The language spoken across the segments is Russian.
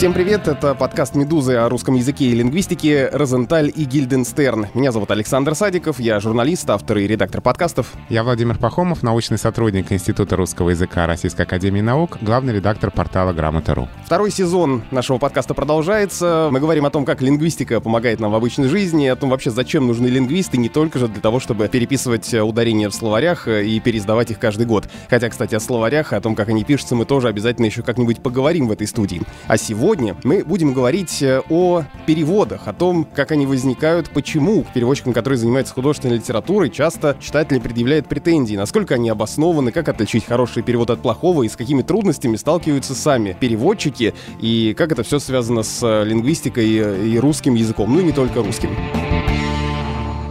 Всем привет, это подкаст «Медузы» о русском языке и лингвистике «Розенталь» и «Гильденстерн». Меня зовут Александр Садиков, я журналист, автор и редактор подкастов. Я Владимир Пахомов, научный сотрудник Института русского языка Российской Академии Наук, главный редактор портала «Грамота.ру». Второй сезон нашего подкаста продолжается. Мы говорим о том, как лингвистика помогает нам в обычной жизни, о том вообще, зачем нужны лингвисты, не только же для того, чтобы переписывать ударения в словарях и пересдавать их каждый год. Хотя, кстати, о словарях, о том, как они пишутся, мы тоже обязательно еще как-нибудь поговорим в этой студии. А сегодня сегодня мы будем говорить э, о переводах, о том, как они возникают, почему к переводчикам, которые занимаются художественной литературой, часто читатели предъявляют претензии, насколько они обоснованы, как отличить хороший перевод от плохого и с какими трудностями сталкиваются сами переводчики, и как это все связано с э, лингвистикой и русским языком, ну и не только русским.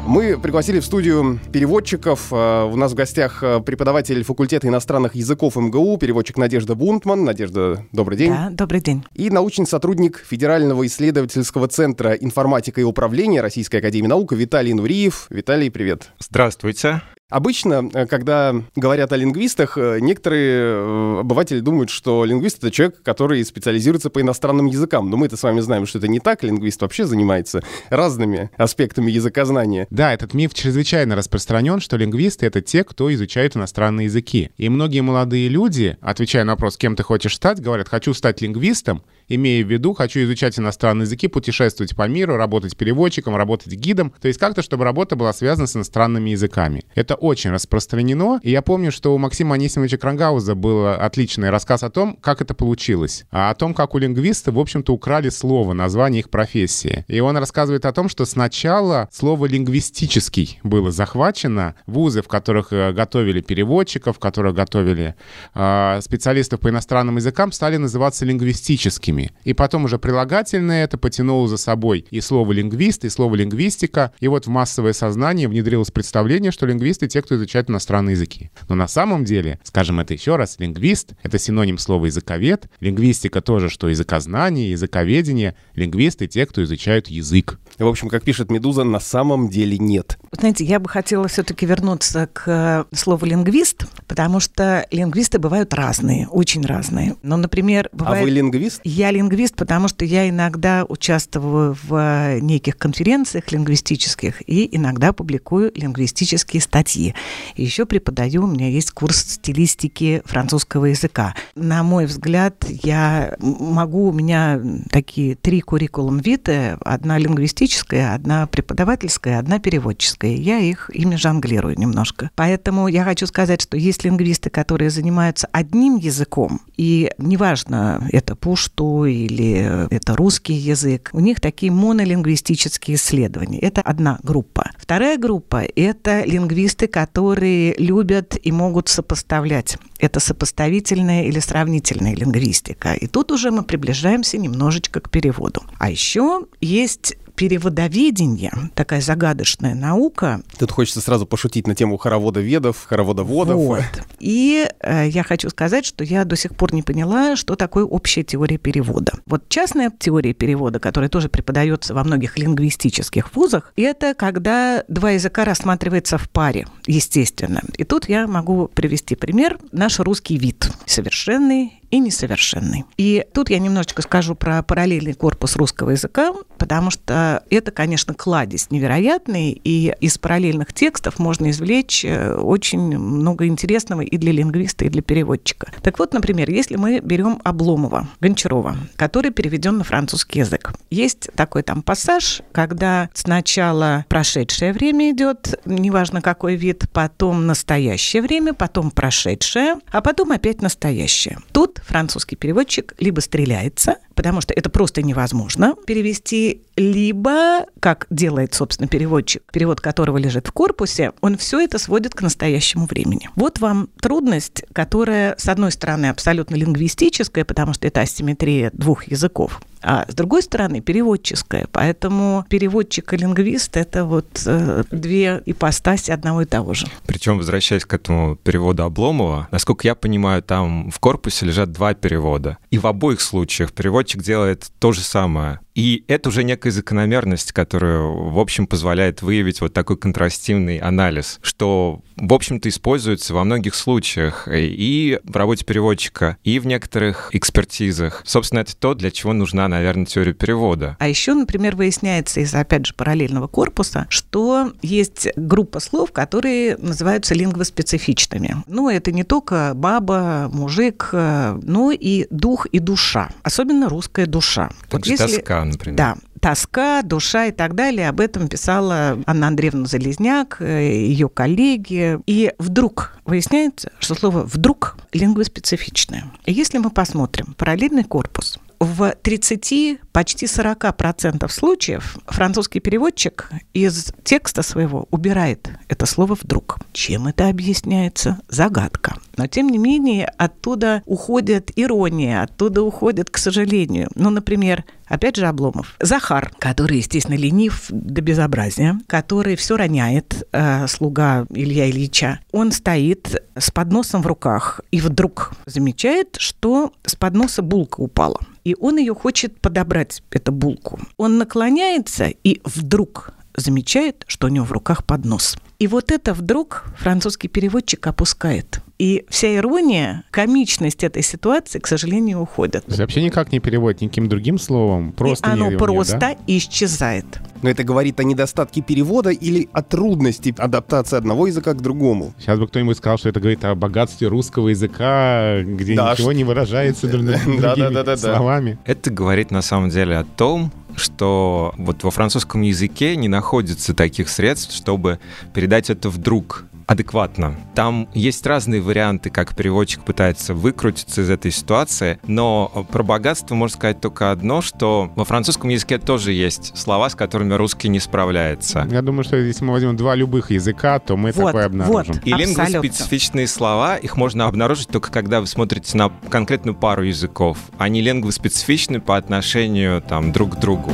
Мы пригласили в студию переводчиков. Э, у нас в гостях э, преподаватель факультета иностранных языков МГУ, переводчик Надежда Бунтман. Надежда, добрый день. Да, добрый день. И научный сотрудник Федерального исследовательского центра информатика и управления Российской академии наук Виталий Нуриев. Виталий, привет. Здравствуйте. Обычно, э, когда говорят о лингвистах, э, некоторые э, обыватели думают, что лингвист — это человек, который специализируется по иностранным языкам. Но мы-то с вами знаем, что это не так. Лингвист вообще занимается разными аспектами языкознания. Да, этот миф чрезвычайно распространен, что лингвисты — это те, кто изучает иностранные языки. И многие молодые люди, отвечая на вопрос, кем ты хочешь стать, говорят, хочу стать лингвистом, имея в виду, хочу изучать иностранные языки, путешествовать по миру, работать переводчиком, работать гидом, то есть как-то, чтобы работа была связана с иностранными языками. Это очень распространено, и я помню, что у Максима Анисимовича Крангауза был отличный рассказ о том, как это получилось, а о том, как у лингвиста, в общем-то, украли слово, название их профессии. И он рассказывает о том, что сначала слово «лингвистический» было захвачено, вузы, в которых э, готовили переводчиков, в которых готовили э, специалистов по иностранным языкам, стали называться лингвистическими. И потом уже прилагательное это потянуло за собой и слово «лингвист», и слово «лингвистика». И вот в массовое сознание внедрилось представление, что лингвисты — те, кто изучает иностранные языки. Но на самом деле, скажем это еще раз, лингвист — это синоним слова «языковед». Лингвистика тоже, что языкознание, языковедение. Лингвисты — те, кто изучают язык. В общем, как пишет «Медуза», на самом деле нет. Знаете, я бы хотела все-таки вернуться к э, слову «лингвист», потому что лингвисты бывают разные, очень разные. Но, например, бывает... А вы лингвист? Я лингвист, потому что я иногда участвую в э, неких конференциях лингвистических и иногда публикую лингвистические статьи. И еще преподаю, у меня есть курс стилистики французского языка. На мой взгляд, я могу, у меня такие три куррикулум виты, одна лингвистическая, одна преподавательская, одна переводческая. Я их ими жонглирую немножко. Поэтому я хочу сказать, что есть лингвисты, которые занимаются одним языком, и неважно, это пушту, или это русский язык. У них такие монолингвистические исследования. Это одна группа. Вторая группа – это лингвисты, которые любят и могут сопоставлять. Это сопоставительная или сравнительная лингвистика. И тут уже мы приближаемся немножечко к переводу. А еще есть переводоведение, такая загадочная наука. Тут хочется сразу пошутить на тему хороводоведов, хороводоводов. Вот. И э, я хочу сказать, что я до сих пор не поняла, что такое общая теория перевода. Вот частная теория перевода, которая тоже преподается во многих лингвистических вузах, это когда два языка рассматриваются в паре, естественно. И тут я могу привести пример. Наш русский вид совершенный и несовершенный. И тут я немножечко скажу про параллельный корпус русского языка, потому что это, конечно, кладезь невероятный, и из параллельных текстов можно извлечь э, очень много интересного и для лингвиста, и для переводчика. Так вот, например, если мы берем Обломова, Гончарова, который переведен на французский язык. Есть такой там пассаж, когда сначала прошедшее время идет, неважно какой вид, потом настоящее время, потом прошедшее, а потом опять настоящее. Тут французский переводчик либо стреляется, потому что это просто невозможно перевести, либо, как делает, собственно, переводчик, перевод которого лежит в корпусе, он все это сводит к настоящему времени. Вот вам трудность, которая, с одной стороны, абсолютно лингвистическая, потому что это асимметрия двух языков, а с другой стороны переводческая. Поэтому переводчик и лингвист – это вот э, две ипостаси одного и того же. Причем, возвращаясь к этому переводу Обломова, насколько я понимаю, там в корпусе лежат два перевода. И в обоих случаях переводчик делает то же самое И это уже некая закономерность, которая, в общем, позволяет выявить вот такой контрастивный анализ, что, в общем-то, используется во многих случаях и в работе переводчика, и в некоторых экспертизах. Собственно, это то, для чего нужна, наверное, теория перевода. А еще, например, выясняется из, опять же, параллельного корпуса, что есть группа слов, которые называются лингвоспецифичными. Ну, это не только баба, мужик, но и дух и душа. Особенно русская душа. Так вот если... тоска, например. Да, тоска, душа и так далее. Об этом писала Анна Андреевна Залезняк, э, ее коллеги. И вдруг выясняется, что слово «вдруг» лингвоспецифичное. И если мы посмотрим параллельный корпус, в 30, почти 40% случаев французский переводчик из текста своего убирает это слово «вдруг». Чем это объясняется? Загадка. Но, тем не менее, оттуда уходит ирония, оттуда уходит, к сожалению. Ну, например, Опять же Обломов. Захар, который, естественно, ленив до безобразия, который все роняет, э, слуга Илья Ильича. Он стоит с подносом в руках и вдруг замечает, что с подноса булка упала. И он ее хочет подобрать, эту булку. Он наклоняется и вдруг замечает, что у него в руках поднос. И вот это вдруг французский переводчик опускает. И вся ирония, комичность этой ситуации, к сожалению, уходит. То есть вообще никак не переводит никаким другим словом, просто И оно не просто да? исчезает. Но это говорит о недостатке перевода или о трудности адаптации одного языка к другому. Сейчас бы кто-нибудь сказал, что это говорит о богатстве русского языка, где да, ничего что... не выражается другими словами. Это говорит на самом деле о том, что вот во французском языке не находится таких средств, чтобы передать это вдруг адекватно. Там есть разные варианты, как переводчик пытается выкрутиться из этой ситуации, но про богатство можно сказать только одно, что во французском языке тоже есть слова, с которыми русский не справляется. Я думаю, что если мы возьмем два любых языка, то мы вот, такое обнаружим. Вот, И лингвоспецифичные слова, их можно обнаружить только когда вы смотрите на конкретную пару языков. Они лингвоспецифичны по отношению там, друг к другу.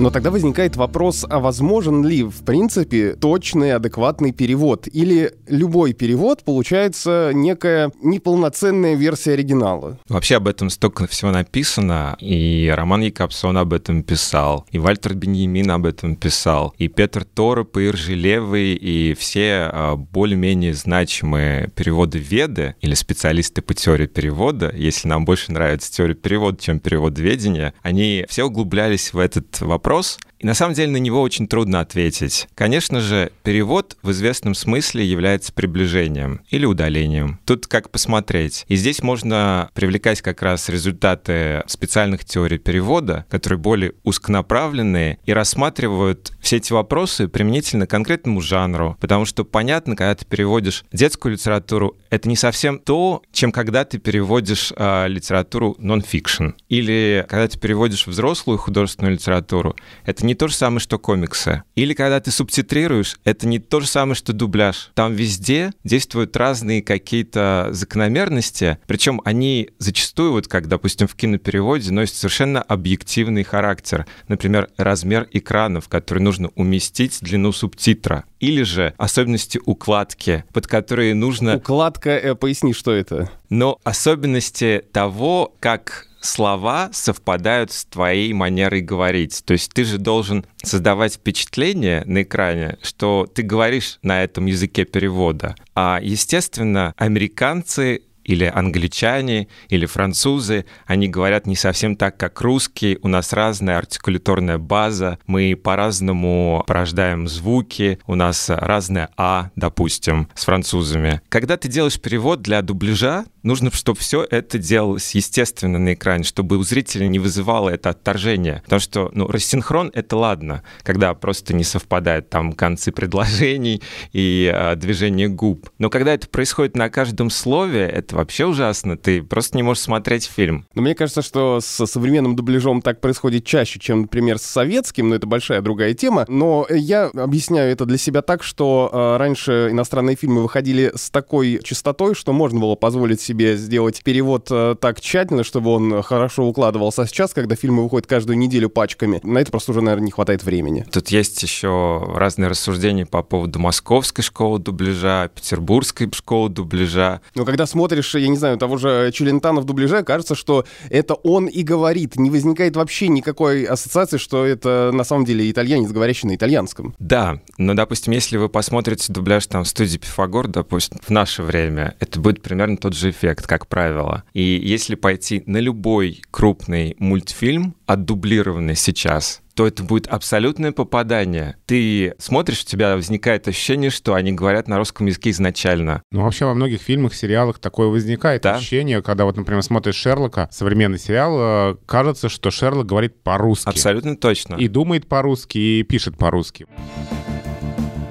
Но тогда возникает вопрос, а возможен ли, в принципе, точный, адекватный перевод? Или любой перевод получается некая неполноценная версия оригинала? Вообще об этом столько всего написано, и Роман Якобсон об этом писал, и Вальтер Беньямин об этом писал, и Петр Тороп, и Иржи Левый, и все а, более-менее значимые переводы Веды или специалисты по теории перевода, если нам больше нравится теория перевода, чем переводоведение, они все углублялись в этот вопрос вопрос, и на самом деле на него очень трудно ответить. Конечно же, перевод в известном смысле является приближением или удалением. Тут как посмотреть. И здесь можно привлекать как раз результаты специальных теорий перевода, которые более узконаправленные и рассматривают все эти вопросы применительно к конкретному жанру. Потому что понятно, когда ты переводишь детскую литературу, это не совсем то, чем когда ты переводишь э, литературу нон-фикшн. Или когда ты переводишь взрослую художественную литературу, это не то же самое, что комиксы. Или когда ты субтитрируешь, это не то же самое, что дубляж. Там везде действуют разные какие-то закономерности, причем они зачастую, вот как, допустим, в кинопереводе, носят совершенно объективный характер. Например, размер экранов, который нужно уместить длину субтитра. Или же особенности укладки, под которые нужно... Укладка, э, поясни, что это? Но особенности того, как слова совпадают с твоей манерой говорить. То есть ты же должен создавать впечатление на экране, что ты говоришь на этом языке перевода. А, естественно, американцы или англичане, или французы, они говорят не совсем так, как русские, у нас разная артикуляторная база, мы по-разному порождаем звуки, у нас разная «а», допустим, с французами. Когда ты делаешь перевод для дубляжа, нужно, чтобы все это делалось естественно на экране, чтобы у зрителя не вызывало это отторжение. Потому что, ну, рассинхрон — это ладно, когда просто не совпадают там концы предложений и э, движение губ. Но когда это происходит на каждом слове, это вообще ужасно. Ты просто не можешь смотреть фильм. Но мне кажется, что с современным дубляжом так происходит чаще, чем, например, с советским, но это большая другая тема. Но я объясняю это для себя так, что э, раньше иностранные фильмы выходили с такой частотой, что можно было позволить себе сделать перевод э, так тщательно, чтобы он хорошо укладывался. А сейчас, когда фильмы выходят каждую неделю пачками, на это просто уже, наверное, не хватает времени. Тут есть еще разные рассуждения по поводу московской школы дубляжа, петербургской школы дубляжа. Но когда смотришь, я не знаю, того же Челентана в дубляже, кажется, что это он и говорит. Не возникает вообще никакой ассоциации, что это на самом деле итальянец, говорящий на итальянском. Да, но, допустим, если вы посмотрите дубляж там в студии Пифагор, допустим, в наше время, это будет примерно тот же эффект, как правило. И если пойти на любой крупный мультфильм, отдублированный сейчас, то это будет абсолютное попадание. Ты смотришь, у тебя возникает ощущение, что они говорят на русском языке изначально. Ну, вообще во многих фильмах, сериалах такое возникает Да. ощущение, когда вот, например, смотришь Шерлока, современный сериал, э, кажется, что Шерлок говорит по-русски. Абсолютно точно. И думает по-русски, и пишет по-русски.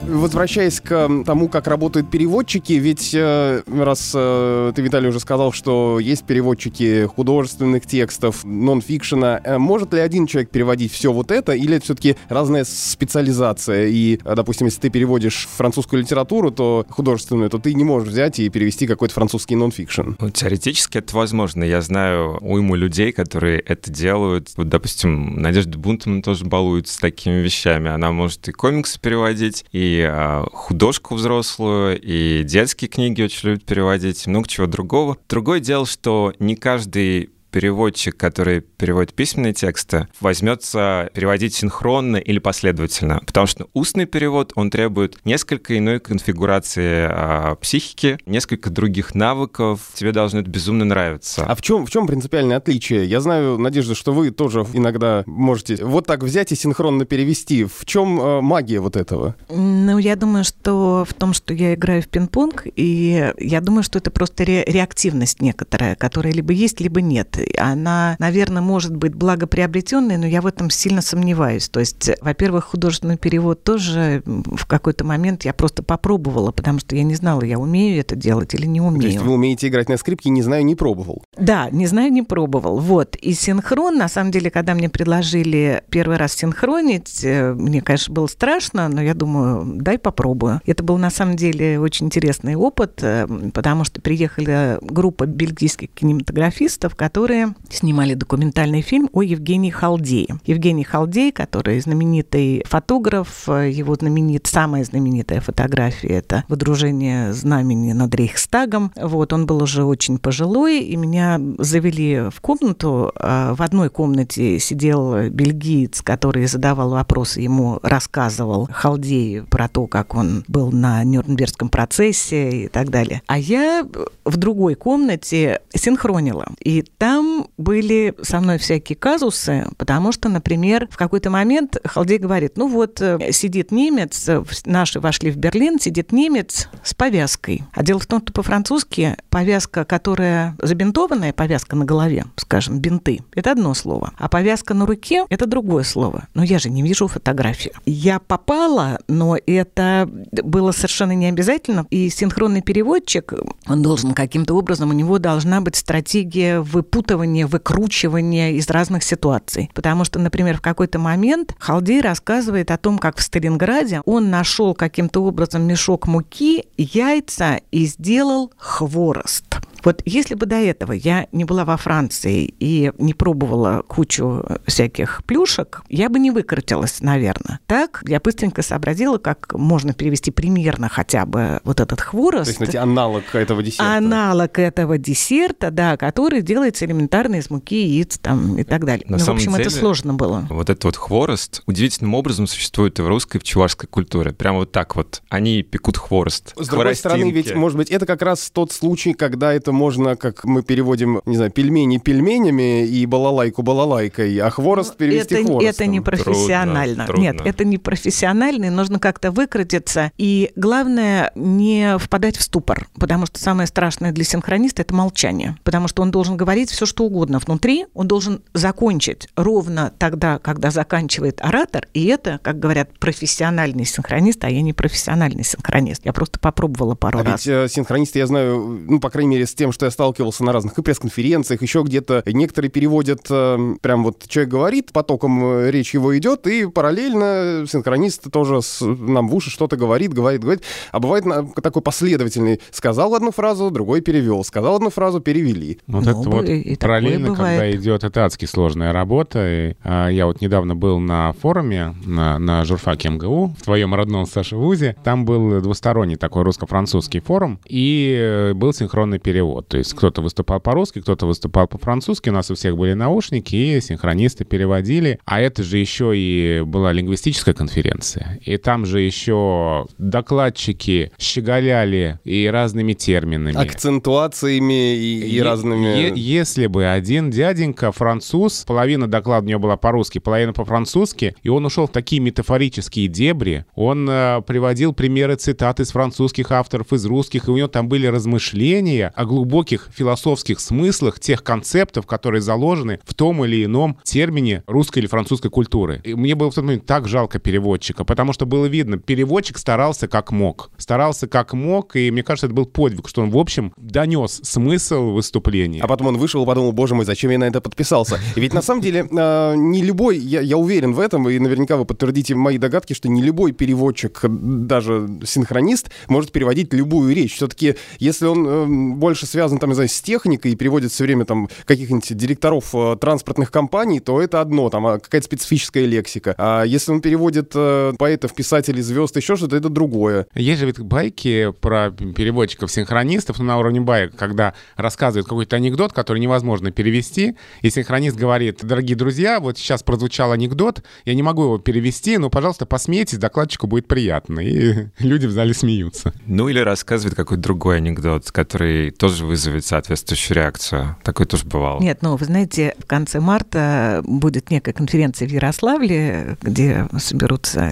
Возвращаясь к тому, как работают переводчики, ведь э, раз э, ты, Виталий, уже сказал, что есть переводчики художественных текстов, нон-фикшена, э, может ли один человек переводить все вот это, или это все-таки разная специализация? И, допустим, если ты переводишь французскую литературу, то художественную, то ты не можешь взять и перевести какой-то французский нон-фикшн. Ну, Теоретически это возможно. Я знаю уйму людей, которые это делают. Вот, допустим, Надежда Бунтман тоже балуется такими вещами. Она может и комиксы переводить, и а, художку взрослую, и детские книги очень любит переводить, много чего другого. Другое дело, что не каждый переводчик, который переводит письменные тексты, возьмется переводить синхронно или последовательно. Потому что устный перевод, он требует несколько иной конфигурации а, психики, несколько других навыков. Тебе должно это безумно нравиться. А в чем, в чем принципиальное отличие? Я знаю, Надежда, что вы тоже иногда можете вот так взять и синхронно перевести. В чем э, магия вот этого? Ну, я думаю, что в том, что я играю в пинг-понг, и я думаю, что это просто ре- реактивность некоторая, которая либо есть, либо нет. Она, наверное, может быть благоприобретенной, но я в этом сильно сомневаюсь. То есть, во-первых, художественный перевод тоже в какой-то момент я просто попробовала, потому что я не знала, я умею это делать или не То есть умею. вы умеете играть на скрипке, не знаю, не пробовал. Да, не знаю, не пробовал. Вот. И синхрон, на самом деле, когда мне предложили первый раз синхронить, э, мне, конечно, было страшно, но я думаю, дай попробую. Это был, на самом деле, очень интересный опыт, э, потому что приехала группа бельгийских кинематографистов, которые снимали документальный фильм о Евгении Халдее. Евгений Халдей, который знаменитый фотограф, э, его знаменит, самая знаменитая фотография – это «Водружение знамени над Рейхстагом». Вот, он был уже очень пожилой, и меня завели в комнату. А В одной комнате сидел бельгиец, который задавал вопросы, ему рассказывал Халдей про то, как он был на Нюрнбергском процессе и так далее. А я в другой комнате синхронила. И там были со мной всякие казусы, потому что, например, в какой-то момент Халдей говорит, ну вот, э, сидит немец, э, наши вошли в Берлин, сидит немец с повязкой. А дело в том, что по-французски повязка, которая забинтованная, повязка на голове, скажем, бинты, это одно слово. А повязка на руке – это другое слово. Но я же не вижу фотографии. Я попала, но это было совершенно не обязательно. И синхронный переводчик, он должен каким-то образом, у него должна быть стратегия выпутывания, выкручивания из разных ситуаций. Потому что, например, в какой-то момент Халдей рассказывает о том, как в Сталинграде он нашел каким-то образом мешок муки, яйца и сделал хворост. Вот если бы до этого я не была во Франции и не пробовала кучу всяких плюшек, я бы не выкрутилась, наверное. Так я быстренько сообразила, как можно перевести примерно хотя бы вот этот хворост. То есть, знаете, аналог этого десерта. Аналог этого десерта, да, который делается элементарно из муки, яиц там и так далее. На ну, в общем, это деле- сложно было. Вот этот вот хворост удивительным образом существует и в русской, и в чувашской культуре. Прямо вот так вот. Они пекут хворост. С другой стороны, ведь, может быть, это как раз тот случай, когда это можно, как мы переводим, не знаю, пельмени пельменями и балалайку балалайкой, а хворост перевести это, хворостом. это не профессионально. Трудно, Нет, трудно. это не профессионально, и нужно как-то выкрутиться. И главное, не впадать в ступор, потому что самое страшное для синхрониста – это молчание. Потому что он должен говорить все, что угодно внутри, он должен закончить ровно тогда, когда заканчивает оратор, и это, как говорят, профессиональный синхронист, а я не профессиональный синхронист. Я просто попробовала пару А раз. ведь э, синхронисты, я знаю, ну, по крайней мере, с тем, что я сталкивался на разных и пресс-конференциях, еще где-то. Некоторые переводят, э, прям вот человек говорит, потоком э, речь его идет, и параллельно синхронист тоже с, нам в уши что-то говорит, говорит, говорит. А бывает на, такой последовательный. Сказал одну фразу, другой перевел. Сказал одну фразу, перевели. Вот ну, это вот параллельно, когда идет, это адски сложная работа. И, а, я вот недавно был на форуме на, на журфаке МГУ, в твоем родном, Саша, вузе. Там был двусторонний такой русско-французский форум, и э, был синхронный перевод. То есть кто-то выступал по-русски, кто-то выступал по-французски. У нас у всех были наушники, и синхронисты переводили. А это же еще и была лингвистическая конференция. И там же еще докладчики щеголяли и разными терминами. Акцентуациями и, и разными... Е- если бы один дяденька, француз, половина доклада у него была по-русски, половина по-французски, и он ушел в такие метафорические дебри, он э, приводил примеры цитат из французских авторов, из русских, и у него там были размышления о глубоких философских смыслах тех концептов, которые заложены в том или ином термине русской или французской культуры. И мне было в тот момент так жалко переводчика, потому что было видно, переводчик старался как мог. Старался как мог, и мне кажется, это был подвиг, что он, в общем, донес смысл выступления. А потом он вышел и подумал, боже мой, зачем я на это подписался? Ведь на самом деле э, не любой, я, уверен в этом, и наверняка вы подтвердите мои догадки, что не любой переводчик, даже синхронист, может переводить любую речь. Все-таки, если он э, больше связан, там, не знаю, с техникой и переводит все время там каких-нибудь директоров э, транспортных компаний, то это одно, там а какая-то специфическая лексика. А если он переводит э, поэтов, писателей, звезд, еще что-то, это другое. Есть же ведь байки про переводчиков-синхронистов на уровне байк, когда рассказывают какой-то анекдот, который невозможно перевести, и синхронист говорит, дорогие друзья, вот сейчас прозвучал анекдот, я не могу его перевести, но, пожалуйста, посмейтесь, докладчику будет приятно. И люди в зале смеются. Ну или рассказывает какой-то другой анекдот, который тоже вызовет соответствующую реакцию. Такое тоже бывало. Нет, ну вы знаете, в конце марта будет некая конференция в Ярославле, где соберутся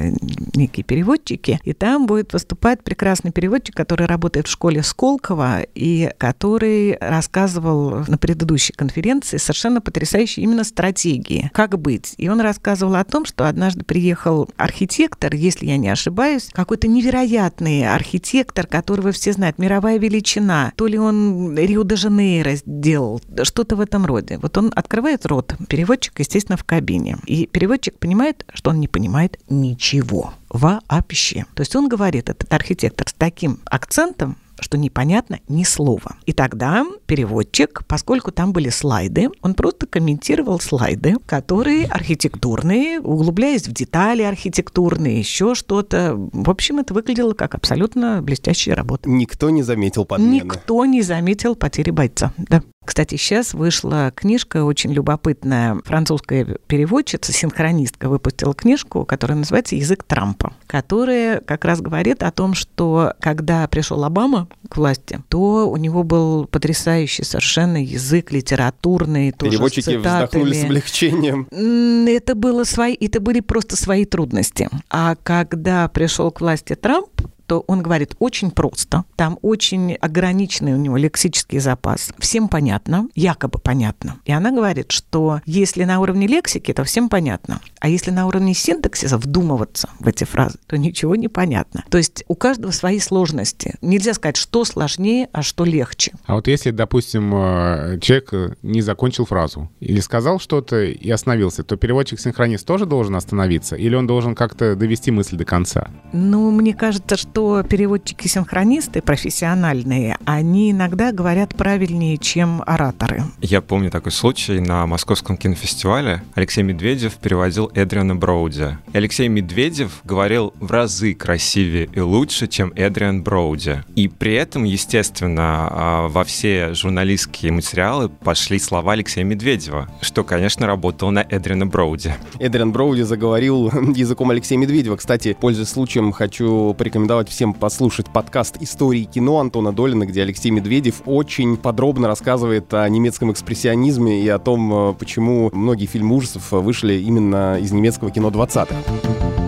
некие переводчики, и там будет выступать прекрасный переводчик, который работает в школе Сколково и который рассказывал на предыдущей конференции совершенно потрясающие именно стратегии, как быть. И он рассказывал о том, что однажды приехал архитектор, если я не ошибаюсь, какой-то невероятный архитектор, которого все знают, мировая величина. То ли он Рио-де-Жанейро сделал, что-то в этом роде. Вот он открывает рот, переводчик, естественно, в кабине. И переводчик понимает, что он не понимает ничего вообще. То есть он говорит, этот архитектор, с таким акцентом, что непонятно ни слова. И тогда переводчик, поскольку там были слайды, он просто комментировал слайды, которые архитектурные, углубляясь в детали архитектурные, еще что-то. В общем, это выглядело как абсолютно блестящая работа. Никто не заметил подмены. Никто не заметил потери бойца, да. Кстати, сейчас вышла книжка очень любопытная. Французская переводчица, синхронистка выпустила книжку, которая называется «Язык Трампа», которая как раз говорит о том, что когда пришел Обама к власти, то у него был потрясающий совершенно язык литературный, тоже Переводчики с цитатами. вздохнули с облегчением. Это, было свои, это были просто свои трудности. А когда пришел к власти Трамп, то он говорит очень просто. Там очень ограниченный у него лексический запас. Всем понятно, якобы понятно. И она говорит, что если на уровне лексики, то всем понятно. А если на уровне синтаксиса вдумываться в эти фразы, то ничего не понятно. То есть у каждого свои сложности. Нельзя сказать, что сложнее, а что легче. А вот если, допустим, э, человек не закончил фразу или сказал что-то и остановился, то переводчик-синхронист тоже должен остановиться? Или он должен как-то довести мысль до конца? Ну, мне кажется, что что переводчики-синхронисты профессиональные, они иногда говорят правильнее, чем ораторы. Я помню такой случай на Московском кинофестивале. Алексей Медведев переводил Эдриана Броуди. И Алексей Медведев говорил в разы красивее и лучше, чем Эдриан Броуди. И при этом, естественно, а, во все журналистские материалы пошли слова Алексея Медведева, что, конечно, работало на Эдриана Броуди. Эдриан Броуди заговорил языком Алексея Медведева. Кстати, пользуясь случаем, хочу порекомендовать порекомендовать всем послушать подкаст «Истории кино» Антона Долина, где Алексей Медведев очень подробно рассказывает о немецком экспрессионизме и о том, э, почему многие фильмы ужасов вышли именно из немецкого кино 20-х.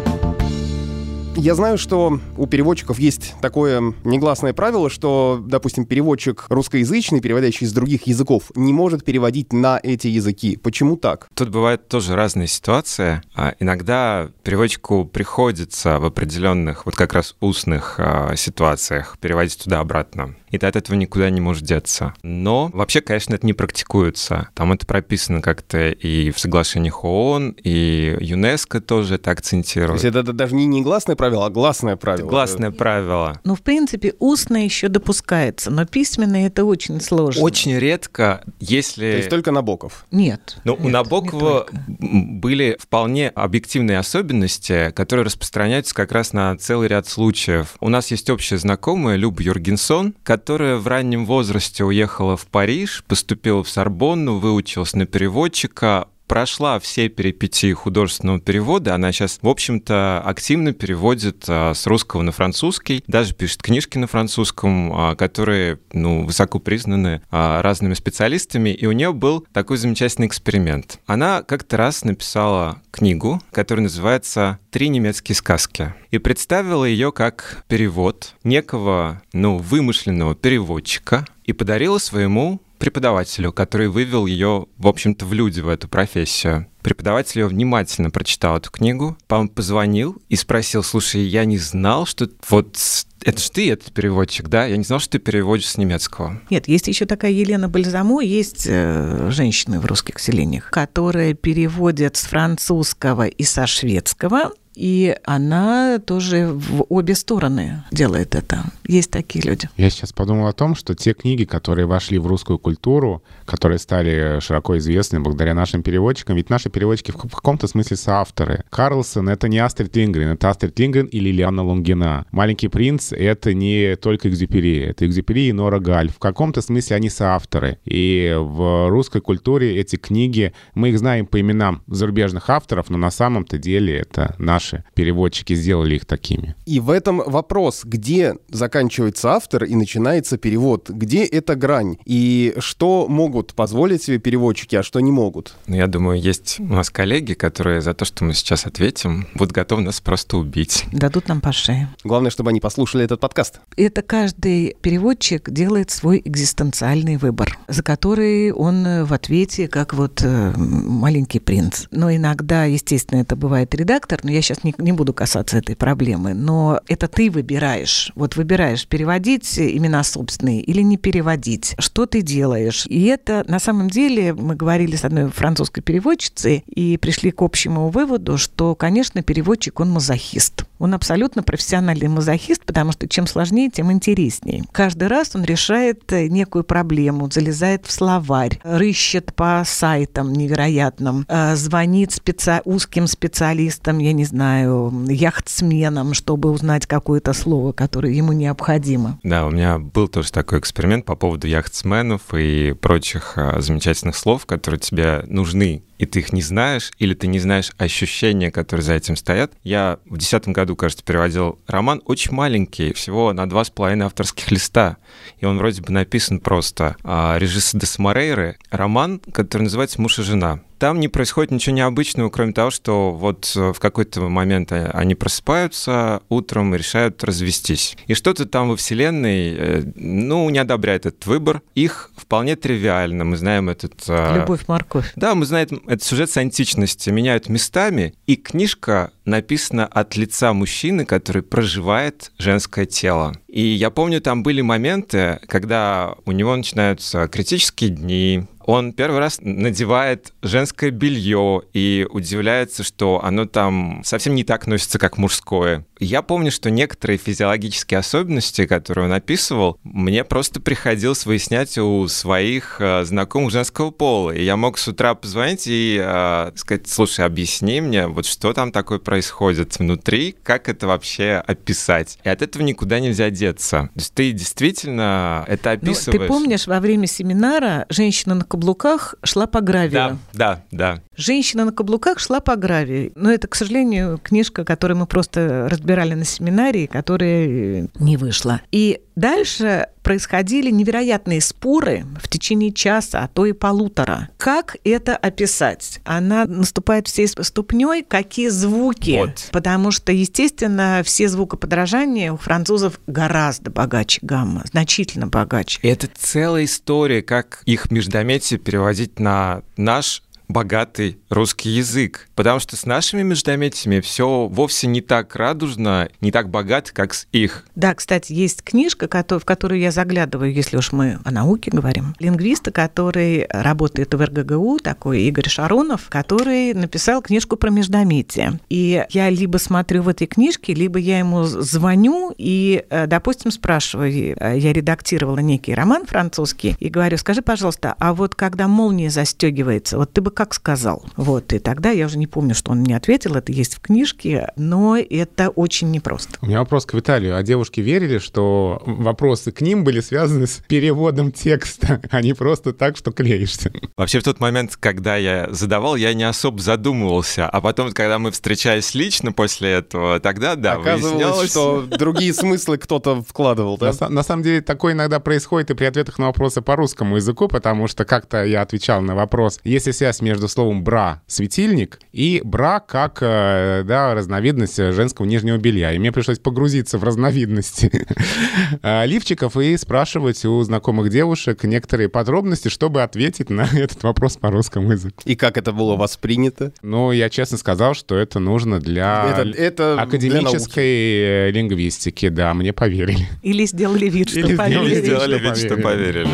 Я знаю, что у переводчиков есть такое негласное правило, что, допустим, переводчик русскоязычный, переводящий из других языков, не может переводить на эти языки. Почему так? Тут бывает тоже разные ситуации. А иногда переводчику приходится в определенных, вот как раз устных а, ситуациях переводить туда-обратно и ты от этого никуда не можешь деться. Но вообще, конечно, это не практикуется. Там это прописано как-то и в соглашениях ООН, и ЮНЕСКО тоже это акцентирует. То есть это, даже не негласное правило, а гласное правило. Это гласное правило. Ну, в принципе, устное еще допускается, но письменное это очень сложно. Очень редко, если... То есть только Набоков? Нет. Ну, у Набокова были вполне объективные особенности, которые распространяются как раз на целый ряд случаев. У нас есть общая знакомая Люба Юргенсон, которая в раннем возрасте уехала в Париж, поступила в Сорбонну, выучилась на переводчика, прошла все перипетии художественного перевода. Она сейчас, в общем-то, активно переводит а, с русского на французский, даже пишет книжки на французском, а, которые, ну, высоко признаны а, разными специалистами. И у нее был такой замечательный эксперимент. Она как-то раз написала книгу, которая называется «Три немецкие сказки» и представила ее как перевод некого, ну, вымышленного переводчика и подарила своему преподавателю, который вывел ее, в общем-то, в люди, в эту профессию. Преподаватель ее внимательно прочитал эту книгу, потом позвонил и спросил, слушай, я не знал, что вот это ж ты, этот переводчик, да? Я не знал, что ты переводишь с немецкого. Нет, есть еще такая Елена Бальзамо, есть э, женщины в русских селениях, которые переводят с французского и со шведского и она тоже в обе стороны делает это. Есть такие люди. Я сейчас подумал о том, что те книги, которые вошли в русскую культуру, которые стали широко известны благодаря нашим переводчикам, ведь наши переводчики в каком-то смысле соавторы. Карлсон — это не Астрид Лингрен, это Астрид Лингрен и Лилиана Лунгина. «Маленький принц» — это не только Экзюпери, это Экзюпери и Нора Галь. В каком-то смысле они соавторы. И в русской культуре эти книги, мы их знаем по именам зарубежных авторов, но на самом-то деле это наши наши переводчики сделали их такими. И в этом вопрос, где заканчивается автор и начинается перевод, где эта грань, и что могут позволить себе переводчики, а что не могут? Ну, я думаю, есть у нас коллеги, которые за то, что мы сейчас ответим, будут готовы нас просто убить. Дадут нам по шее. Главное, чтобы они послушали этот подкаст. Это каждый переводчик делает свой экзистенциальный выбор, за который он в ответе, как вот э, маленький принц. Но иногда, естественно, это бывает редактор, но я сейчас не, не буду касаться этой проблемы, но это ты выбираешь. Вот выбираешь, переводить имена собственные или не переводить. Что ты делаешь? И это, на самом деле, мы говорили с одной французской переводчицей и пришли к общему выводу, что, конечно, переводчик, он мазохист. Он абсолютно профессиональный мазохист, потому что чем сложнее, тем интереснее. Каждый раз он решает э, некую проблему, залезает в словарь, рыщет по сайтам невероятным, э, звонит специ... узким специалистам, я не знаю, яхтсменам, чтобы узнать какое-то слово, которое ему необходимо. Да, у меня был тоже такой эксперимент по поводу яхтсменов и прочих э, замечательных слов, которые тебе нужны и ты их не знаешь, или ты не знаешь ощущения, которые за этим стоят. Я в десятом году, кажется, переводил роман очень маленький, всего на два с половиной авторских листа. И он вроде бы написан просто. А, Режиса де Самарейры, роман, который называется «Муж и жена». Там не происходит ничего необычного, кроме того, что вот э, в какой-то момент они просыпаются утром и решают развестись. И что-то там во Вселенной, э, ну, не одобряет этот выбор. Их вполне тривиально. Мы знаем этот... Э, Любовь-морковь. Да, мы знаем этот сюжет с античности. Меняют местами, и книжка написана от лица мужчины, который проживает женское тело. И я помню, там были моменты, когда у него начинаются критические дни, он первый раз надевает женское белье и удивляется, что оно там совсем не так носится, как мужское. Я помню, что некоторые физиологические особенности, которые он описывал, мне просто приходилось выяснять у своих э, знакомых женского пола. И я мог с утра позвонить и э, сказать, слушай, объясни мне, вот что там такое происходит внутри, как это вообще описать. И от этого никуда нельзя деться. То есть ты действительно это описываешь. Ну, ты помнишь, во время семинара женщина на каблуках шла по гравию. Да, да, да. Женщина на каблуках шла по гравию. Но это, к сожалению, книжка, которую мы просто разбирали на семинарии, которая не вышла. И дальше происходили невероятные споры в течение часа, а то и полутора. Как это описать? Она наступает всей ступней, какие звуки? Вот. Потому что, естественно, все звукоподражания у французов гораздо богаче гамма, значительно богаче. Это целая история, как их междометие переводить на наш богатый русский язык. Потому что с нашими междометиями все вовсе не так радужно, не так богато, как с их. Да, кстати, есть книжка, в которую я заглядываю, если уж мы о науке говорим. Лингвиста, который работает в РГГУ, такой Игорь Шаронов, который написал книжку про междометие. И я либо смотрю в этой книжке, либо я ему звоню и, э, допустим, спрашиваю, э, я редактировала некий роман французский, и говорю, скажи, пожалуйста, а вот когда молния застегивается, вот ты бы как сказал. Вот, и тогда я уже не помню, что он мне ответил, это есть в книжке, но это очень непросто. У меня вопрос к Виталию. А девушки верили, что вопросы к ним были связаны с переводом текста, а не просто так, что клеишься? Вообще в тот момент, когда я задавал, я не особо задумывался, а потом, когда мы встречались лично после этого, тогда, да, Оказывалось, что другие смыслы кто-то вкладывал, да? На, на самом деле, такое иногда происходит и при ответах на вопросы по русскому языку, потому что как-то я отвечал на вопрос, если связь между словом «бра» — светильник и «бра» как э, да, разновидность женского нижнего белья. И мне пришлось погрузиться в разновидности э, лифчиков и спрашивать у знакомых девушек некоторые подробности, чтобы ответить на этот вопрос по русскому языку. И как это было воспринято? Ну, я честно сказал, что это нужно для это, это академической для лингвистики. Да, мне поверили. Или сделали вид, что Или поверили. Сделали вид, что поверили.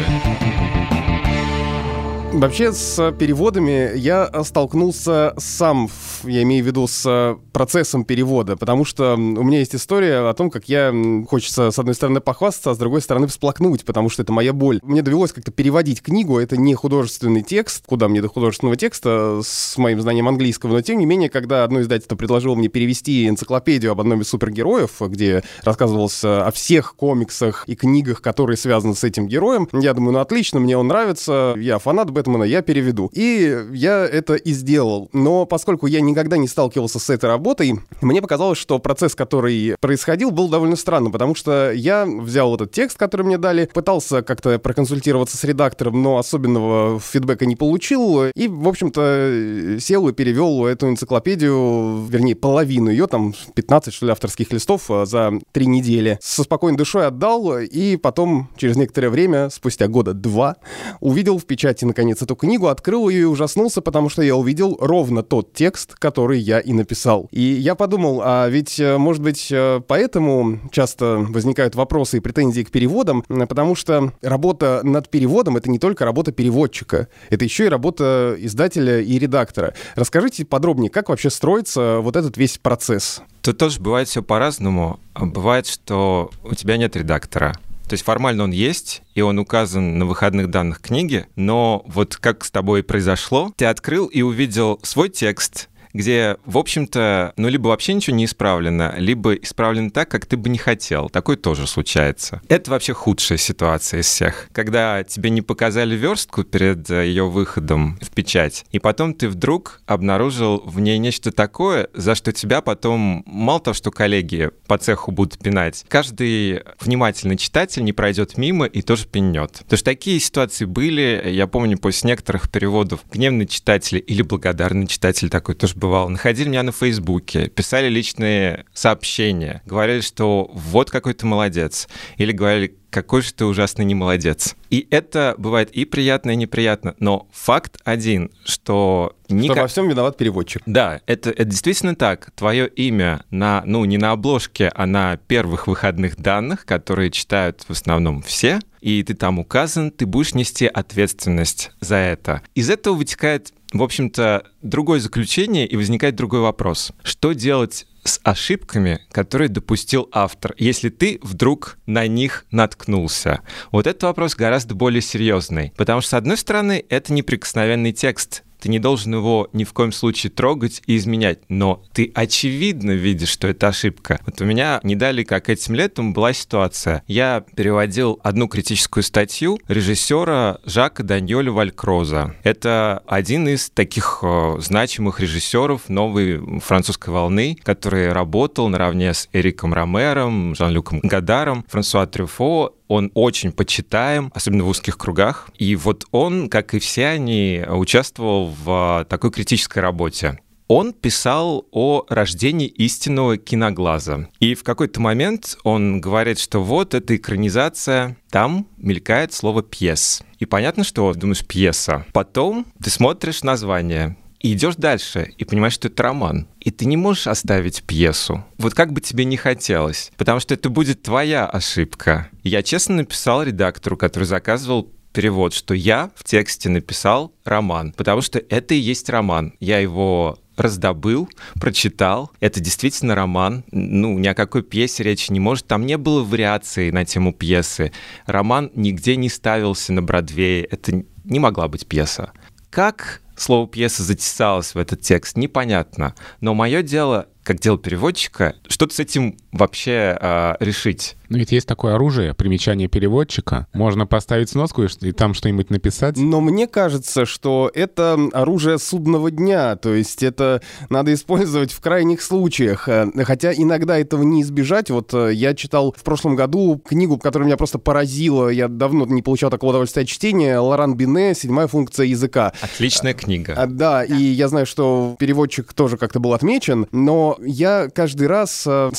Вообще с переводами я столкнулся сам, я имею в виду с процессом перевода, потому что у меня есть история о том, как я, хочется с одной стороны похвастаться, а с другой стороны всплакнуть, потому что это моя боль. Мне довелось как-то переводить книгу, это не художественный текст, куда мне до художественного текста с моим знанием английского, но тем не менее, когда одно издательство предложило мне перевести энциклопедию об одном из супергероев, где рассказывалось о всех комиксах и книгах, которые связаны с этим героем, я думаю, ну отлично, мне он нравится, я фанат Бэтмена, я переведу. И я это и сделал. Но поскольку я никогда не сталкивался с этой работой, мне показалось, что процесс, который происходил, был довольно странным, потому что я взял этот текст, который мне дали, пытался как-то проконсультироваться с редактором, но особенного фидбэка не получил, и, в общем-то, сел и перевел эту энциклопедию, вернее, половину ее, там 15, что ли, авторских листов а, за три недели. Со спокойной душой отдал, и потом, через некоторое время, спустя года два, увидел в печати, наконец, наконец, эту книгу, открыл ее и ужаснулся, потому что я увидел ровно тот текст, который я и написал. И я подумал, а ведь, э, может быть, э, поэтому часто возникают вопросы и претензии к переводам, потому что работа над переводом — это не только работа переводчика, это еще и работа издателя и редактора. Расскажите подробнее, как вообще строится вот этот весь процесс? Тут тоже бывает все по-разному. Бывает, что у тебя нет редактора, то есть формально он есть, и он указан на выходных данных книги, но вот как с тобой произошло, ты открыл и увидел свой текст, где, в общем-то, ну, либо вообще ничего не исправлено, либо исправлено так, как ты бы не хотел. Такое тоже случается. Это вообще худшая ситуация из всех. Когда тебе не показали верстку перед э, ее выходом в печать, и потом ты вдруг обнаружил в ней нечто такое, за что тебя потом, мало того, что коллеги по цеху будут пинать, каждый внимательный читатель не пройдет мимо и тоже пинет. Потому что такие ситуации были, я помню, после некоторых переводов гневный читатель или благодарный читатель такой тоже был бывало, находили меня на Фейсбуке, писали личные сообщения, говорили, что вот какой ты молодец, или говорили, какой же ты ужасный не молодец. И это бывает и приятно, и неприятно. Но факт один, что... Что во всем виноват переводчик. Да, это, это действительно так. Твое имя на, ну, не на обложке, а на первых выходных данных, которые читают в основном все, и ты там указан, ты будешь нести ответственность за это. Из этого вытекает в общем-то, другое заключение, и возникает другой вопрос. Что делать с ошибками, которые допустил автор, если ты вдруг на них наткнулся? Вот этот вопрос гораздо более серьезный, потому что, с одной стороны, это неприкосновенный текст, ты не должен его ни в коем случае трогать и изменять, но ты очевидно видишь, что это ошибка. Вот у меня не дали как этим летом была ситуация. Я переводил одну критическую статью режиссера Жака Даньоля Валькроза. Это один из таких э, значимых режиссеров новой французской волны, который работал наравне с Эриком Ромером, Жан-Люком Гадаром, Франсуа Трюфо он очень почитаем, особенно в узких кругах. И вот он, как и все они, участвовал в такой критической работе. Он писал о рождении истинного киноглаза. И в какой-то момент он говорит, что вот эта экранизация, там мелькает слово «пьес». И понятно, что думаешь «пьеса». Потом ты смотришь название, и идешь дальше, и понимаешь, что это роман. И ты не можешь оставить пьесу. Вот как бы тебе не хотелось. Потому что это будет твоя ошибка. Я честно написал редактору, который заказывал перевод, что я в тексте написал роман, потому что это и есть роман. Я его раздобыл, прочитал. Это действительно роман. Ну, ни о какой пьесе речи не может. Там не было вариации на тему пьесы. Роман нигде не ставился на Бродвее. Это не могла быть пьеса. Как слово пьеса затесалось в этот текст, непонятно. Но мое дело, как дело переводчика, что-то с этим вообще э, решить. Но ведь есть такое оружие, примечание переводчика. Можно поставить сноску и там что-нибудь написать. Но мне кажется, что это оружие судного дня, то есть это надо использовать в крайних случаях. Э, хотя иногда этого не избежать. Вот э, я читал в прошлом году книгу, которая меня просто поразила. Я давно не получал такого удовольствия от чтения. Лоран Бине «Седьмая функция языка». Отличная книга. А, да, и я знаю, что переводчик тоже как-то был отмечен, но я каждый раз э,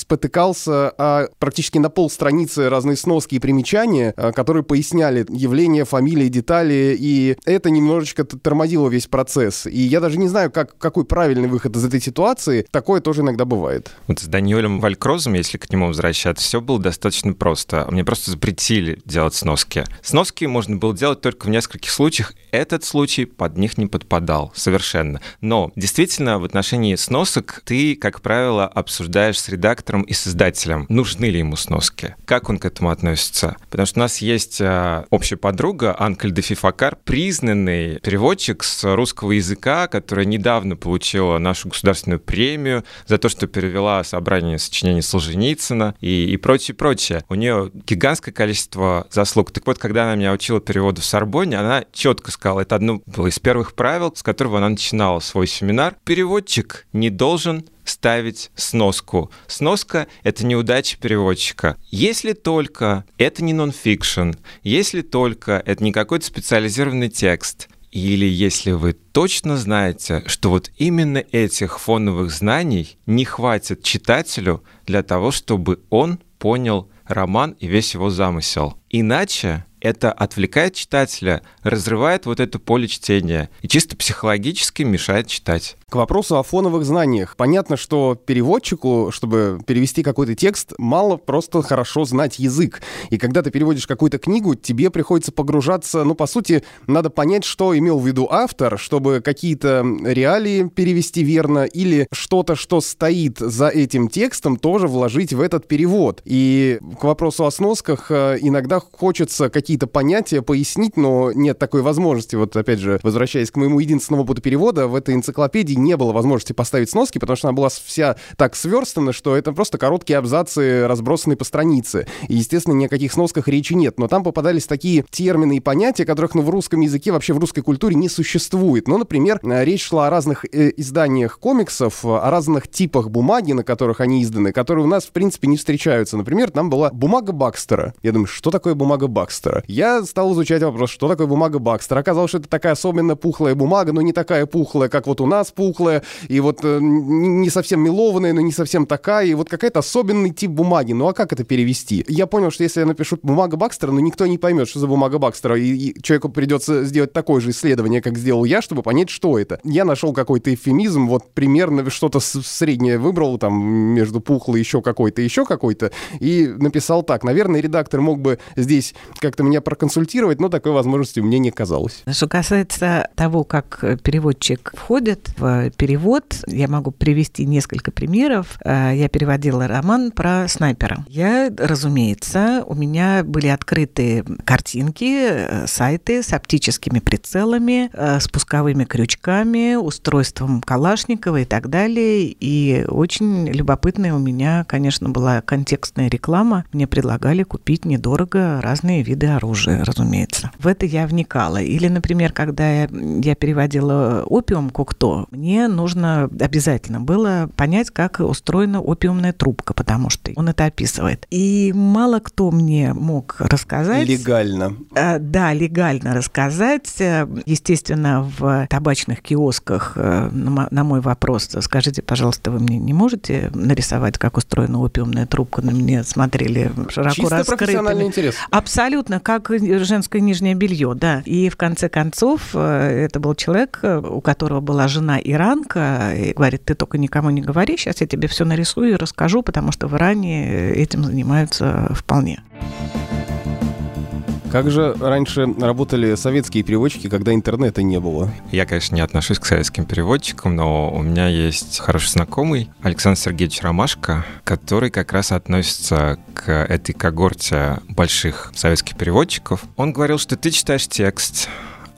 спотыкался о практически на пол страницы разные сноски и примечания, э, которые поясняли явления, фамилии, детали, и это немножечко тормозило весь процесс. И я даже не знаю, как, какой правильный выход из этой ситуации. Такое тоже иногда бывает. Вот с Даниэлем Валькрозом, если к нему возвращаться, все было достаточно просто. Мне просто запретили делать сноски. Сноски можно было делать только в нескольких случаях. Этот случай под них не подпадал совершенно. Но действительно, в отношении сносок ты, как правило, обсуждаешь с редактором и с издателем, нужны ли ему сноски, как он к этому относится. Потому что у нас есть а, общая подруга Анкель де Фифакар, признанный переводчик с русского языка, которая недавно получила нашу государственную премию за то, что перевела собрание сочинений Солженицына и, и прочее, прочее. У нее гигантское количество заслуг. Так вот, когда она меня учила переводу в Сорбоне, она четко сказала, это одно было из первых правил, с которого она начинала свой семинар. Переводчик не должен ставить сноску. Сноска — это неудача переводчика. Если только это не нонфикшн, если только это не какой-то специализированный текст, или если вы точно знаете, что вот именно этих фоновых знаний не хватит читателю для того, чтобы он понял роман и весь его замысел. Иначе это отвлекает читателя, разрывает вот это поле чтения и чисто психологически мешает читать. К вопросу о фоновых знаниях. Понятно, что переводчику, чтобы перевести какой-то текст, мало просто хорошо знать язык. И когда ты переводишь какую-то книгу, тебе приходится погружаться, ну, по сути, надо понять, что имел в виду автор, чтобы какие-то реалии перевести верно, или что-то, что стоит за этим текстом, тоже вложить в этот перевод. И к вопросу о сносках э, иногда хочется какие-то понятия пояснить, но нет такой возможности. Вот, опять же, возвращаясь к моему единственному опыту перевода, в этой энциклопедии не было возможности поставить сноски, потому что она была вся так сверстана, что это просто короткие абзацы, разбросанные по странице. И, естественно, ни о каких сносках речи нет. Но там попадались такие термины и понятия, которых ну, в русском языке, вообще в русской культуре не существует. Ну, например, э, речь шла о разных э, изданиях комиксов, о разных типах бумаги, на которых они изданы, которые у нас, в принципе, не встречаются. Например, там была бумага Бакстера. Я думаю, что такое бумага Бакстера? Я стал изучать вопрос, что такое бумага Бакстера. Оказалось, что это такая особенно пухлая бумага, но не такая пухлая, как вот у нас пухлая пухлая, и вот э, не совсем мелованная, но не совсем такая, и вот какая-то особенный тип бумаги. Ну а как это перевести? Я понял, что если я напишу бумага Бакстера, ну, никто не поймет, что за бумага Бакстера, и, и человеку придется сделать такое же исследование, как сделал я, чтобы понять, что это. Я нашел какой-то эвфемизм, вот примерно что-то среднее выбрал, там, между пухлой еще какой-то, еще какой-то, и написал так. Наверное, редактор мог бы здесь как-то меня проконсультировать, но такой возможности меня не казалось. Что касается того, как переводчик входит в перевод. Я могу привести несколько примеров. Э, я переводила роман про снайпера. Я, разумеется, у меня были открыты картинки, э, сайты с оптическими прицелами, э, спусковыми крючками, устройством Калашникова и так далее. И очень любопытная у меня, конечно, была контекстная реклама. Мне предлагали купить недорого разные виды оружие, разумеется. В это я вникала. Или, например, когда я, я переводила опиум Кокто, мне нужно обязательно было понять, как устроена опиумная трубка, потому что он это описывает. И мало кто мне мог рассказать. Легально. А, да, легально рассказать. Естественно, в табачных киосках э, на мой вопрос, скажите, пожалуйста, вы мне не можете нарисовать, как устроена опиумная трубка? На меня смотрели широко Чисто раскрытыми. интерес. Абсолютно, как женское нижнее белье, да. И в конце концов, э, это был человек, у которого была жена иранка, и говорит, ты только никому не говори, сейчас я тебе все нарисую и расскажу, потому что в Иране этим занимаются вполне. Как же раньше работали советские переводчики, когда интернета не было? Я, конечно, не отношусь к советским переводчикам, но у меня есть хороший знакомый Александр Сергеевич Ромашко, который как раз относится к этой когорте больших советских переводчиков. Он говорил, что ты читаешь текст,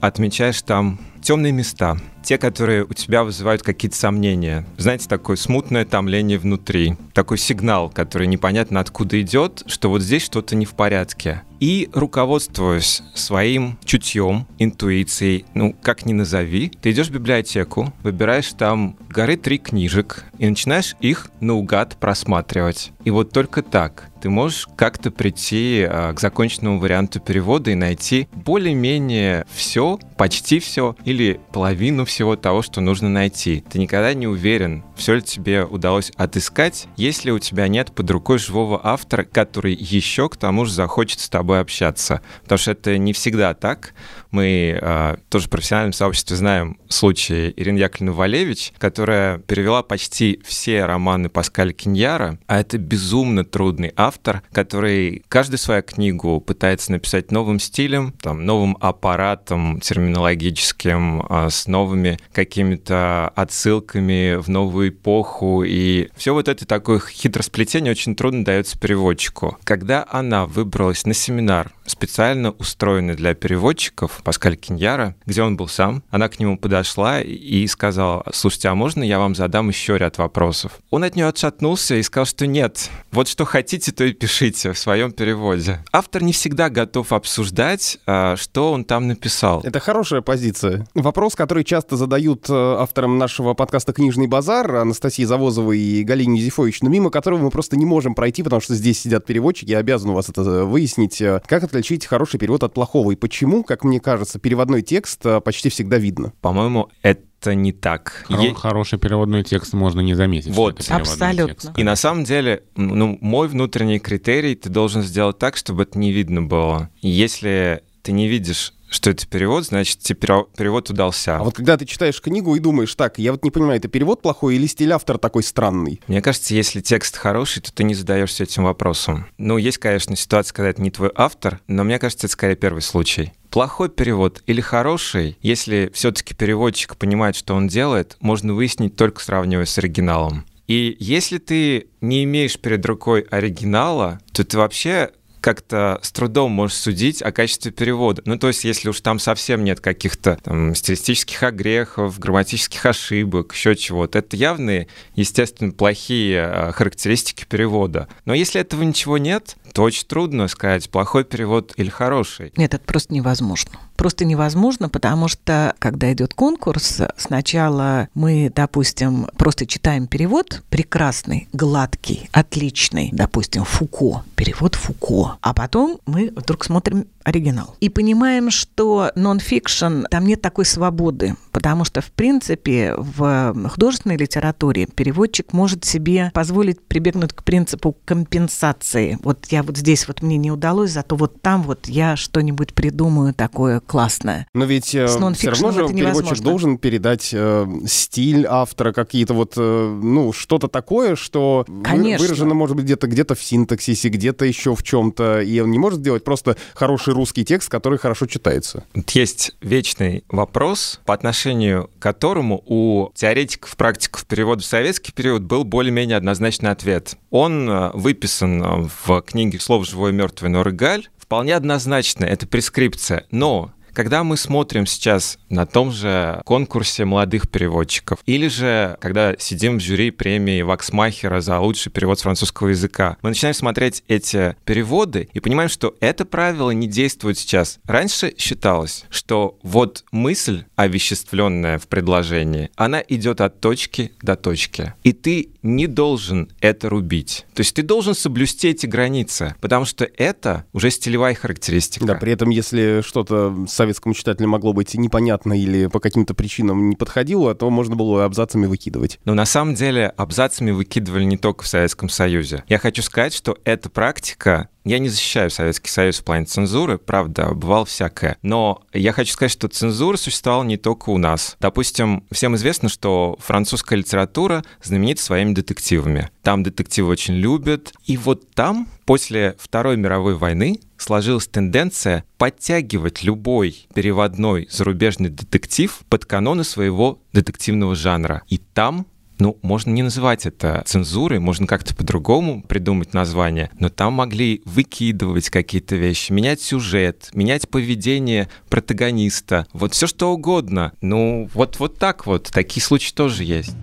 отмечаешь там темные места, те, которые у тебя вызывают какие-то сомнения. Знаете, такое смутное томление внутри, такой сигнал, который непонятно откуда идет, что вот здесь что-то не в порядке. И руководствуясь своим чутьем, интуицией, ну, как ни назови, ты идешь в библиотеку, выбираешь там горы три книжек и начинаешь их наугад просматривать. И вот только так ты можешь как-то прийти а, к законченному варианту перевода и найти более-менее все, почти все или половину всего того, что нужно найти. Ты никогда не уверен, все ли тебе удалось отыскать, если у тебя нет под рукой живого автора, который еще к тому же захочет с тобой общаться. Потому что это не всегда так. Мы э, тоже в профессиональном сообществе знаем случай Ирины Яковлевны Валевич, которая перевела почти все романы Паскаля Киньяра, а это безумно трудный автор, который каждую свою книгу пытается написать новым стилем, там, новым аппаратом терминологическим, э, с новыми какими-то отсылками в новую эпоху, и все вот это такое хитросплетение очень трудно дается переводчику. Когда она выбралась на семинар, специально устроенный для переводчиков, Паскаль Киньяра, где он был сам. Она к нему подошла и сказала, слушайте, а можно я вам задам еще ряд вопросов? Он от нее отшатнулся и сказал, что нет, вот что хотите, то и пишите в своем переводе. Автор не всегда готов обсуждать, а, что он там написал. Это хорошая позиция. Вопрос, который часто задают э, авторам нашего подкаста «Книжный базар» Анастасии Завозовой и Галине Зифович, но мимо которого мы просто не можем пройти, потому что здесь сидят переводчики, я обязан у вас это выяснить. Э, как отличить хороший перевод от плохого и почему, как мне кажется, переводной текст э, почти всегда видно. По-моему, это не так. Хоро- е... Хороший переводной текст можно не заметить. Вот, абсолютно. Текст. И на самом деле, ну, мой внутренний критерий, ты должен сделать так, чтобы это не видно было. Если ты не видишь что это перевод, значит, тебе перевод удался. А вот когда ты читаешь книгу и думаешь, так, я вот не понимаю, это перевод плохой или стиль автора такой странный? Мне кажется, если текст хороший, то ты не задаешься этим вопросом. Ну, есть, конечно, ситуация, когда это не твой автор, но мне кажется, это скорее первый случай. Плохой перевод или хороший, если все-таки переводчик понимает, что он делает, можно выяснить только сравнивая с оригиналом. И если ты не имеешь перед рукой оригинала, то ты вообще как-то с трудом можешь судить о качестве перевода. Ну, то есть, если уж там совсем нет каких-то там, стилистических огрехов, грамматических ошибок, еще чего-то, это явные, естественно, плохие а, характеристики перевода. Но если этого ничего нет, то очень трудно сказать, плохой перевод или хороший. Нет, это просто невозможно. Просто невозможно, потому что, когда идет конкурс, сначала мы, допустим, просто читаем перевод прекрасный, гладкий, отличный, допустим, Фуко, перевод Фуко, а потом мы вдруг смотрим оригинал. И понимаем, что нон-фикшн, там нет такой свободы, потому что, в принципе, в художественной литературе переводчик может себе позволить прибегнуть к принципу компенсации. Вот я вот здесь вот мне не удалось, зато вот там вот я что-нибудь придумаю такое классное. Но ведь э, все равно же переводчик должен передать э, стиль автора, какие-то вот, э, ну, что-то такое, что Конечно. выражено, может быть, где-то где-то в синтаксисе, где-то еще в чем-то, и он не может сделать просто хороший русский текст, который хорошо читается. Есть вечный вопрос, по отношению к которому у теоретиков, практиков перевода в советский период был более-менее однозначный ответ. Он э, выписан э, в книге «Слово живое, мертвое, но рыгаль», вполне однозначно, это прескрипция. Но когда мы смотрим сейчас на том же конкурсе молодых переводчиков, или же когда сидим в жюри премии Ваксмахера за лучший перевод с французского языка, мы начинаем смотреть эти переводы и понимаем, что это правило не действует сейчас. Раньше считалось, что вот мысль, овеществленная в предложении, она идет от точки до точки. И ты не должен это рубить. То есть ты должен соблюсти эти границы, потому что это уже стилевая характеристика. Да, при этом, если что-то советскому читателю могло быть непонятно или по каким-то причинам не подходило, то можно было абзацами выкидывать. Но на самом деле абзацами выкидывали не только в Советском Союзе. Я хочу сказать, что эта практика я не защищаю Советский Союз в плане цензуры, правда, бывало всякое. Но я хочу сказать, что цензура существовала не только у нас. Допустим, всем известно, что французская литература знаменита своими детективами. Там детективы очень любят. И вот там, после Второй мировой войны, сложилась тенденция подтягивать любой переводной зарубежный детектив под каноны своего детективного жанра. И там ну, можно не называть это цензурой, можно как-то по-другому придумать название, но там могли выкидывать какие-то вещи, менять сюжет, менять поведение протагониста, вот все что угодно. Ну, вот, вот так вот, такие случаи тоже есть.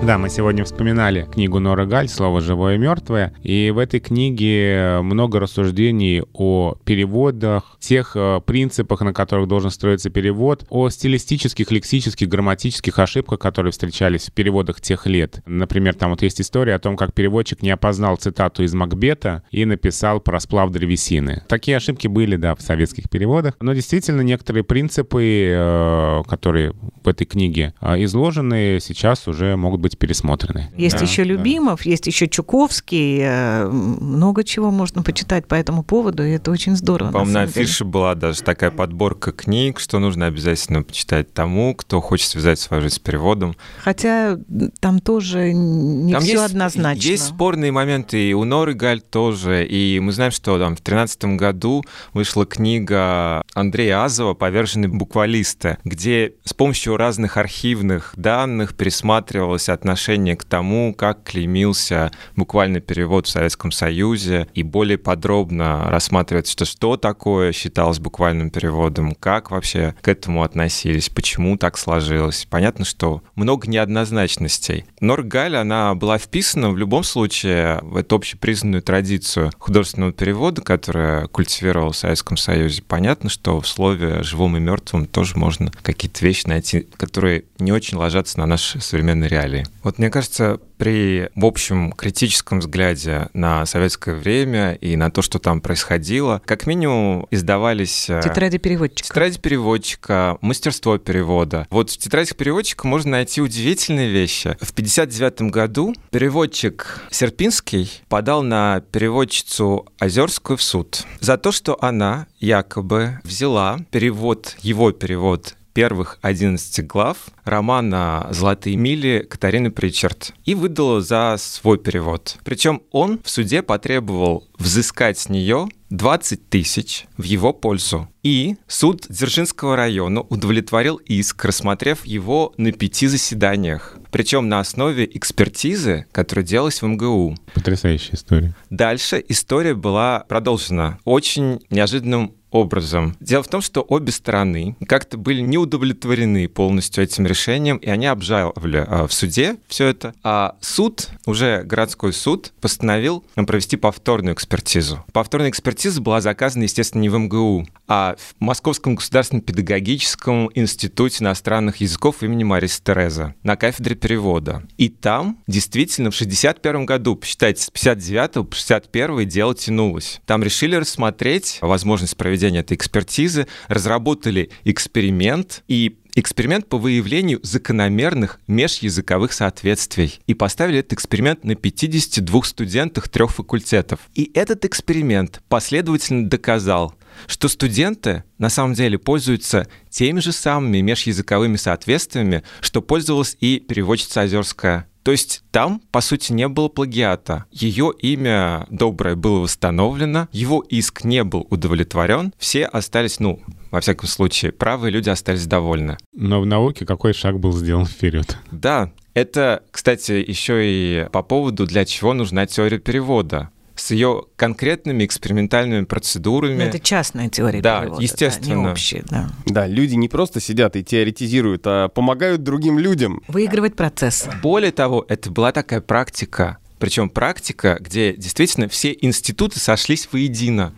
Да, мы сегодня вспоминали книгу Нора Галь «Слово живое и мертвое», и в этой книге много рассуждений о переводах, тех э, принципах, на которых должен строиться перевод, о стилистических, лексических, грамматических ошибках, которые встречались в переводах тех лет. Например, там вот есть история о том, как переводчик не опознал цитату из Макбета и написал про сплав древесины. Такие ошибки были, да, в советских переводах, но действительно некоторые принципы, э, которые в этой книге э, изложены, сейчас уже могут быть быть пересмотрены. Есть да, еще да. Любимов, есть еще Чуковский, э, много чего можно почитать по этому поводу, и это очень здорово. По-моему, на, на афише была даже такая подборка книг, что нужно обязательно почитать тому, кто хочет связать свою жизнь с переводом. Хотя там тоже не там все есть, однозначно. Есть спорные моменты, и у Норы Галь тоже, и мы знаем, что там в 2013 году вышла книга Андрея Азова «Поверженные буквалисты», где с помощью разных архивных данных пересматривалось отношение к тому, как клеймился буквально перевод в Советском Союзе, и более подробно рассматривается, что, что такое считалось буквальным переводом, как вообще к этому относились, почему так сложилось. Понятно, что много неоднозначностей. Норгаль, она была вписана в любом случае в эту общепризнанную традицию художественного перевода, которая культивировала в Советском Союзе. Понятно, что в слове «живом» и «мертвым» тоже можно какие-то вещи найти, которые не очень ложатся на наши современные реалии. Вот мне кажется, при, в общем, критическом взгляде на советское время и на то, что там происходило, как минимум издавались... Э, тетради переводчика. Тетради переводчика, мастерство перевода. Вот в тетрадях переводчика можно найти удивительные вещи. В 59 году переводчик Серпинский подал на переводчицу Озерскую в суд за то, что она якобы взяла перевод, его перевод первых 11 глав романа «Золотые мили» Катарины Причард и выдала за свой перевод. Причем он в суде потребовал взыскать с нее 20 тысяч в его пользу. И суд Дзержинского района удовлетворил иск, рассмотрев его на пяти заседаниях. Причем на основе экспертизы, которая делалась в МГУ. Потрясающая история. Дальше история была продолжена очень неожиданным образом. Дело в том, что обе стороны как-то были не удовлетворены полностью этим решением, и они обжаловали а, в суде все это. А суд, уже городской суд, постановил провести повторную экспертизу. Повторная экспертиза была заказана, естественно, не в МГУ, а в Московском государственном педагогическом институте иностранных языков имени Мариса Тереза на кафедре перевода. И там действительно в 61 году, посчитайте, с 59 по 61 дело тянулось. Там решили рассмотреть возможность проведения проведения этой экспертизы, разработали эксперимент и эксперимент по выявлению закономерных межязыковых соответствий и поставили этот эксперимент на 52 студентах трех факультетов. И этот эксперимент последовательно доказал, что студенты на самом деле пользуются теми же самыми межязыковыми соответствиями, что пользовалась и переводчица Озерская. То есть там, по сути, не было плагиата. Ее имя доброе было восстановлено, его иск не был удовлетворен, все остались, ну, во всяком случае, правые люди остались довольны. Но в науке какой шаг был сделан вперед? Да, это, кстати, еще и по поводу, для чего нужна теория перевода. С ее конкретными экспериментальными процедурами. Но это частная теория да, перевода. естественно. Да, не общая, да. Да, люди не просто сидят и теоретизируют, а помогают другим людям. Выигрывать процесс. Более того, это была такая практика, причем практика, где действительно все институты сошлись воедино.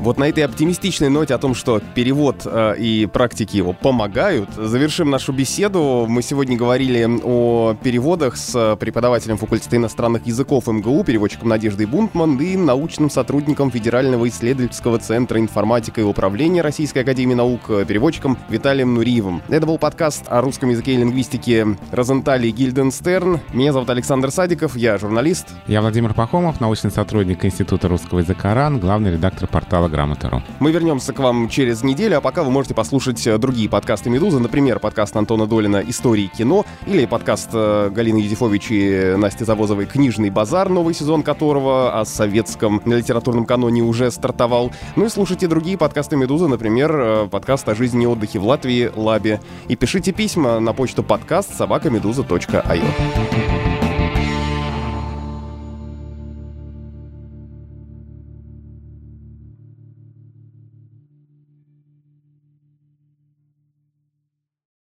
Вот на этой оптимистичной ноте о том, что перевод э, и практики его помогают, завершим нашу беседу. Мы сегодня говорили о переводах с преподавателем факультета иностранных языков МГУ, переводчиком Надеждой Бунтман и научным сотрудником Федерального исследовательского центра информатика и управления Российской академии наук, переводчиком Виталием Нуриевым. Это был подкаст о русском языке и лингвистике Розентали Гильденстерн. Меня зовут Александр Садиков, я журналист. Я Владимир Пахомов, научный сотрудник Института русского языка РАН, главный редактор портала Грамотару. Мы вернемся к вам через неделю, а пока вы можете послушать э, другие подкасты «Медузы», например, подкаст Антона Долина «Истории кино» или подкаст э, Галины Юзефович и Насти Завозовой «Книжный базар», новый сезон которого о советском литературном каноне уже стартовал. Ну и слушайте другие подкасты «Медузы», например, э, подкаст о жизни и отдыхе в Латвии «Лабе». И пишите письма на почту подкаст собакамедуза.io.